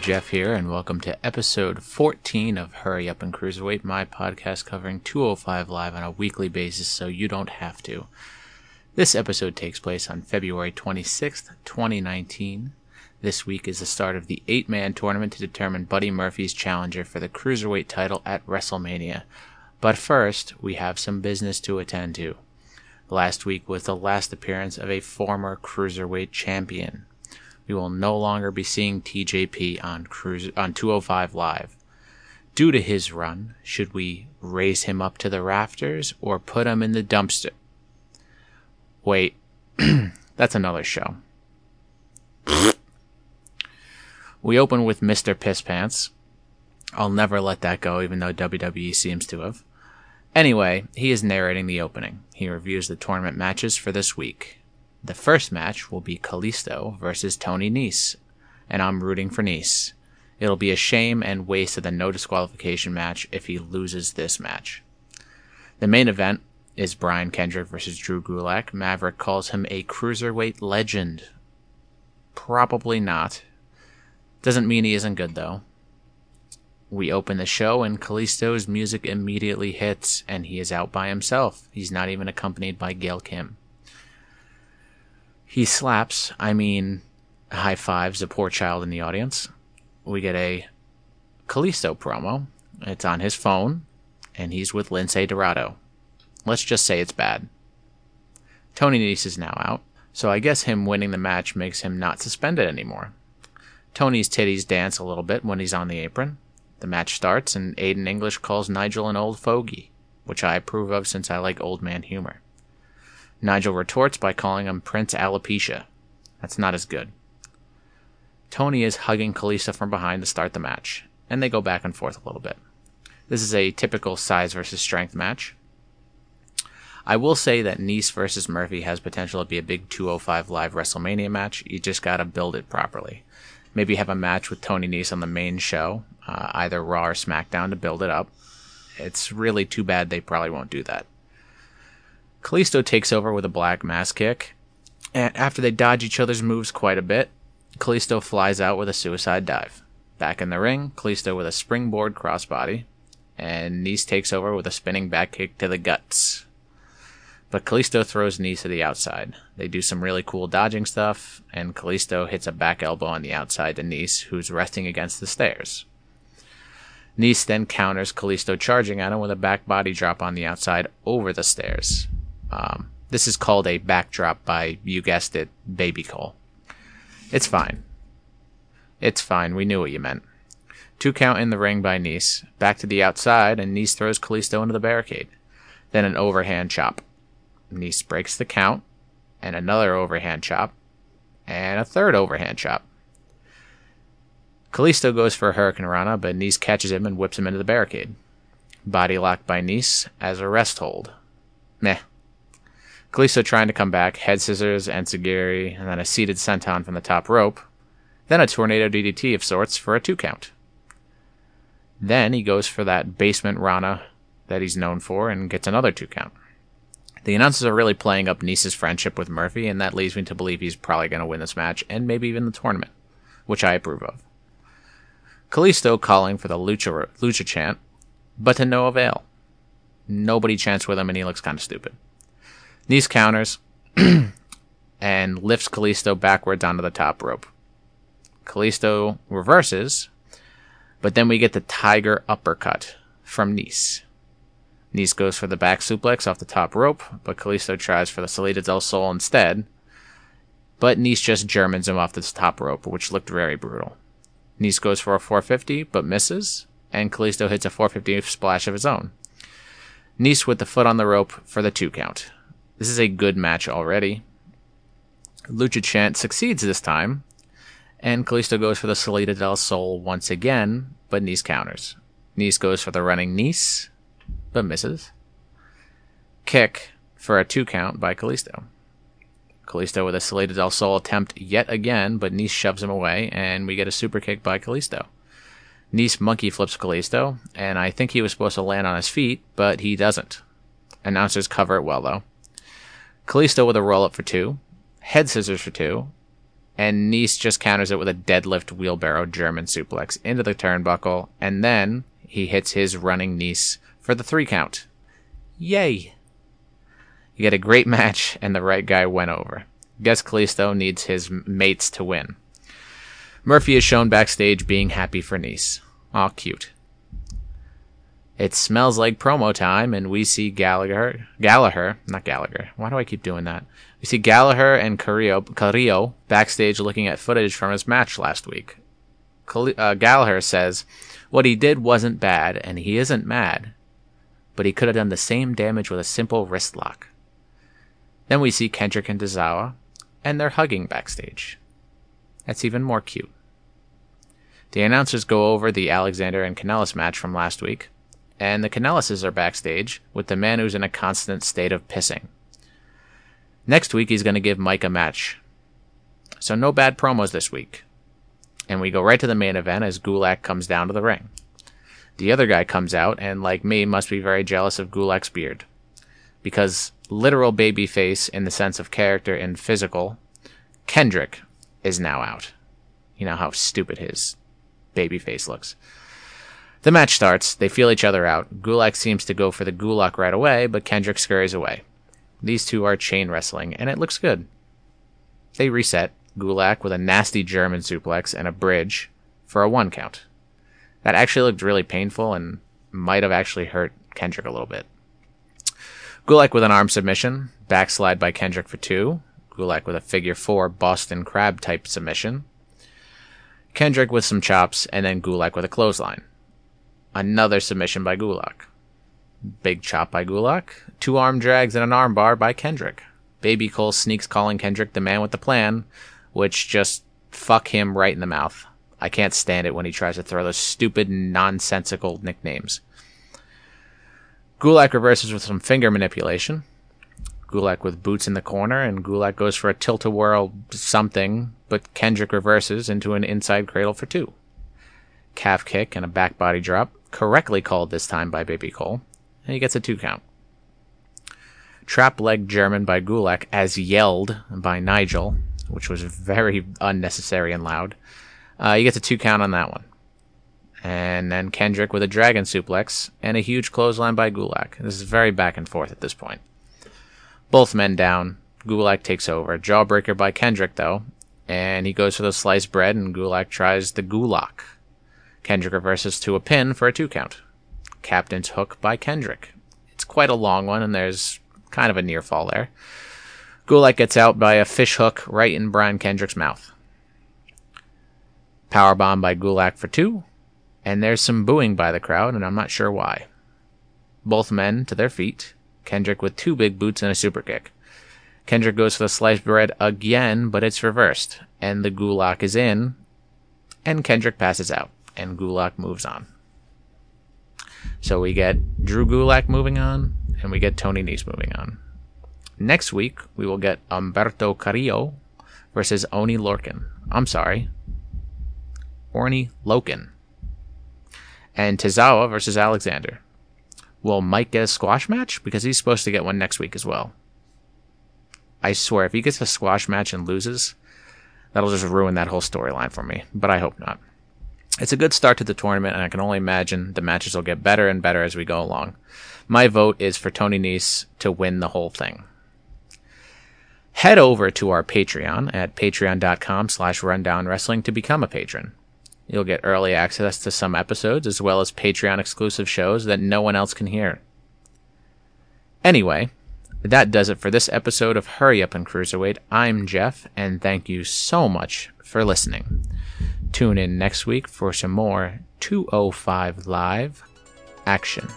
Jeff here, and welcome to episode 14 of Hurry Up and Cruiserweight, my podcast covering 205 Live on a weekly basis so you don't have to. This episode takes place on February 26th, 2019. This week is the start of the eight man tournament to determine Buddy Murphy's challenger for the Cruiserweight title at WrestleMania. But first, we have some business to attend to. Last week was the last appearance of a former Cruiserweight champion. We will no longer be seeing TJP on Cruise on 205 Live. Due to his run, should we raise him up to the rafters or put him in the dumpster? Wait, that's another show. we open with Mr. Piss Pants. I'll never let that go, even though WWE seems to have. Anyway, he is narrating the opening. He reviews the tournament matches for this week. The first match will be Kalisto versus Tony Nese, and I'm rooting for Nese. It'll be a shame and waste of the no disqualification match if he loses this match. The main event is Brian Kendrick versus Drew Gulak. Maverick calls him a cruiserweight legend. Probably not. Doesn't mean he isn't good though. We open the show and Kalisto's music immediately hits and he is out by himself. He's not even accompanied by Gail Kim. He slaps, I mean, high fives a poor child in the audience. We get a Kalisto promo. It's on his phone, and he's with Lince Dorado. Let's just say it's bad. Tony Nese is now out, so I guess him winning the match makes him not suspended anymore. Tony's titties dance a little bit when he's on the apron. The match starts, and Aiden English calls Nigel an old fogey, which I approve of since I like old man humor. Nigel retorts by calling him Prince Alopecia. That's not as good. Tony is hugging Kalisto from behind to start the match, and they go back and forth a little bit. This is a typical size versus strength match. I will say that Nese versus Murphy has potential to be a big 205 live WrestleMania match. You just gotta build it properly. Maybe have a match with Tony Nese on the main show, uh, either Raw or SmackDown, to build it up. It's really too bad they probably won't do that. Kalisto takes over with a black mass kick, and after they dodge each other's moves quite a bit, Kalisto flies out with a suicide dive. Back in the ring, Kalisto with a springboard crossbody, and Nese takes over with a spinning back kick to the guts. But Kalisto throws Nese to the outside. They do some really cool dodging stuff, and Kalisto hits a back elbow on the outside to Nese, who's resting against the stairs. Nese then counters Kalisto charging at him with a back body drop on the outside over the stairs. Um, this is called a backdrop by, you guessed it, Baby Cole. It's fine. It's fine. We knew what you meant. Two count in the ring by Nese. Back to the outside, and Nese throws Kalisto into the barricade. Then an overhand chop. Nese breaks the count, and another overhand chop, and a third overhand chop. Kalisto goes for a Hurricane Rana, but Nese catches him and whips him into the barricade. Body locked by Nese as a rest hold. Meh. Kalisto trying to come back, head scissors, and enziguri, and then a seated senton from the top rope. Then a tornado DDT of sorts for a two count. Then he goes for that basement Rana that he's known for and gets another two count. The announcers are really playing up Nese's friendship with Murphy, and that leads me to believe he's probably going to win this match and maybe even the tournament, which I approve of. Kalisto calling for the Lucha, Lucha chant, but to no avail. Nobody chants with him, and he looks kind of stupid. Nese counters and lifts Kalisto backwards onto the top rope. Kalisto reverses, but then we get the tiger uppercut from Nese. Nese goes for the back suplex off the top rope, but Kalisto tries for the Salida del Sol instead. But Nese just Germans him off the top rope, which looked very brutal. Nese goes for a 450, but misses, and Kalisto hits a 450 splash of his own. Nese with the foot on the rope for the two count. This is a good match already. Lucha Chant succeeds this time, and Kalisto goes for the Salida del Sol once again, but Nese counters. Nese goes for the running Nese, but misses. Kick for a two count by Kalisto. Kalisto with a Salida del Sol attempt yet again, but Nese shoves him away, and we get a super kick by Kalisto. Nese monkey flips Kalisto, and I think he was supposed to land on his feet, but he doesn't. Announcers cover it well, though. Kalisto with a roll up for two, head scissors for two, and Nese just counters it with a deadlift wheelbarrow German suplex into the turnbuckle, and then he hits his running Nese for the three count. Yay! You get a great match, and the right guy went over. Guess Kalisto needs his mates to win. Murphy is shown backstage being happy for Nese. Aw, cute. It smells like promo time, and we see Gallagher, Gallagher, not Gallagher. Why do I keep doing that? We see Gallagher and Carrillo, Carrillo backstage looking at footage from his match last week. Uh, Gallagher says, What he did wasn't bad, and he isn't mad, but he could have done the same damage with a simple wrist lock. Then we see Kendrick and Tozawa, and they're hugging backstage. That's even more cute. The announcers go over the Alexander and Kanellis match from last week and the Kanellises are backstage with the man who's in a constant state of pissing. Next week, he's going to give Mike a match. So, no bad promos this week. And we go right to the main event as Gulak comes down to the ring. The other guy comes out and, like me, must be very jealous of Gulak's beard. Because literal babyface in the sense of character and physical, Kendrick is now out. You know how stupid his babyface looks. The match starts. They feel each other out. Gulak seems to go for the Gulak right away, but Kendrick scurries away. These two are chain wrestling, and it looks good. They reset. Gulak with a nasty German suplex and a bridge for a one count. That actually looked really painful and might have actually hurt Kendrick a little bit. Gulak with an arm submission, backslide by Kendrick for two. Gulak with a figure four Boston Crab type submission. Kendrick with some chops, and then Gulak with a clothesline. Another submission by Gulak. Big chop by Gulak. Two arm drags and an armbar by Kendrick. Baby Cole sneaks calling Kendrick the man with the plan, which just fuck him right in the mouth. I can't stand it when he tries to throw those stupid, nonsensical nicknames. Gulak reverses with some finger manipulation. Gulak with boots in the corner, and Gulak goes for a tilt-a-whirl something, but Kendrick reverses into an inside cradle for two. Calf kick and a back body drop correctly called this time by Baby Cole, and he gets a two count. Trap leg German by Gulak as yelled by Nigel, which was very unnecessary and loud. Uh, he gets a two count on that one. And then Kendrick with a dragon suplex and a huge clothesline by Gulak. This is very back and forth at this point. Both men down. Gulak takes over. Jawbreaker by Kendrick, though, and he goes for the sliced bread, and Gulak tries the Gulak. Kendrick reverses to a pin for a two count. Captain's hook by Kendrick. It's quite a long one, and there's kind of a near fall there. Gulak gets out by a fish hook right in Brian Kendrick's mouth. Powerbomb by Gulak for two, and there's some booing by the crowd, and I'm not sure why. Both men to their feet, Kendrick with two big boots and a super kick. Kendrick goes for the sliced bread again, but it's reversed, and the Gulak is in, and Kendrick passes out and Gulak moves on. So we get Drew Gulak moving on, and we get Tony Nese moving on. Next week, we will get Humberto Carrillo versus Oney Lorcan. I'm sorry. Orny Loken. And Tozawa versus Alexander. Will Mike get a squash match? Because he's supposed to get one next week as well. I swear, if he gets a squash match and loses, that'll just ruin that whole storyline for me. But I hope not. It's a good start to the tournament, and I can only imagine the matches will get better and better as we go along. My vote is for Tony Nese to win the whole thing. Head over to our Patreon at patreon.com slash rundown wrestling to become a patron. You'll get early access to some episodes as well as Patreon exclusive shows that no one else can hear. Anyway, that does it for this episode of Hurry Up and Cruiserweight. I'm Jeff, and thank you so much for listening. Tune in next week for some more 205 Live action.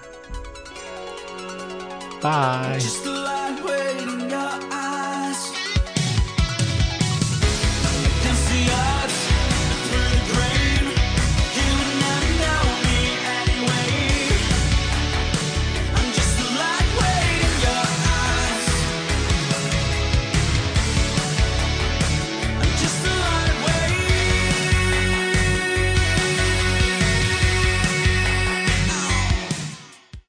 Bye.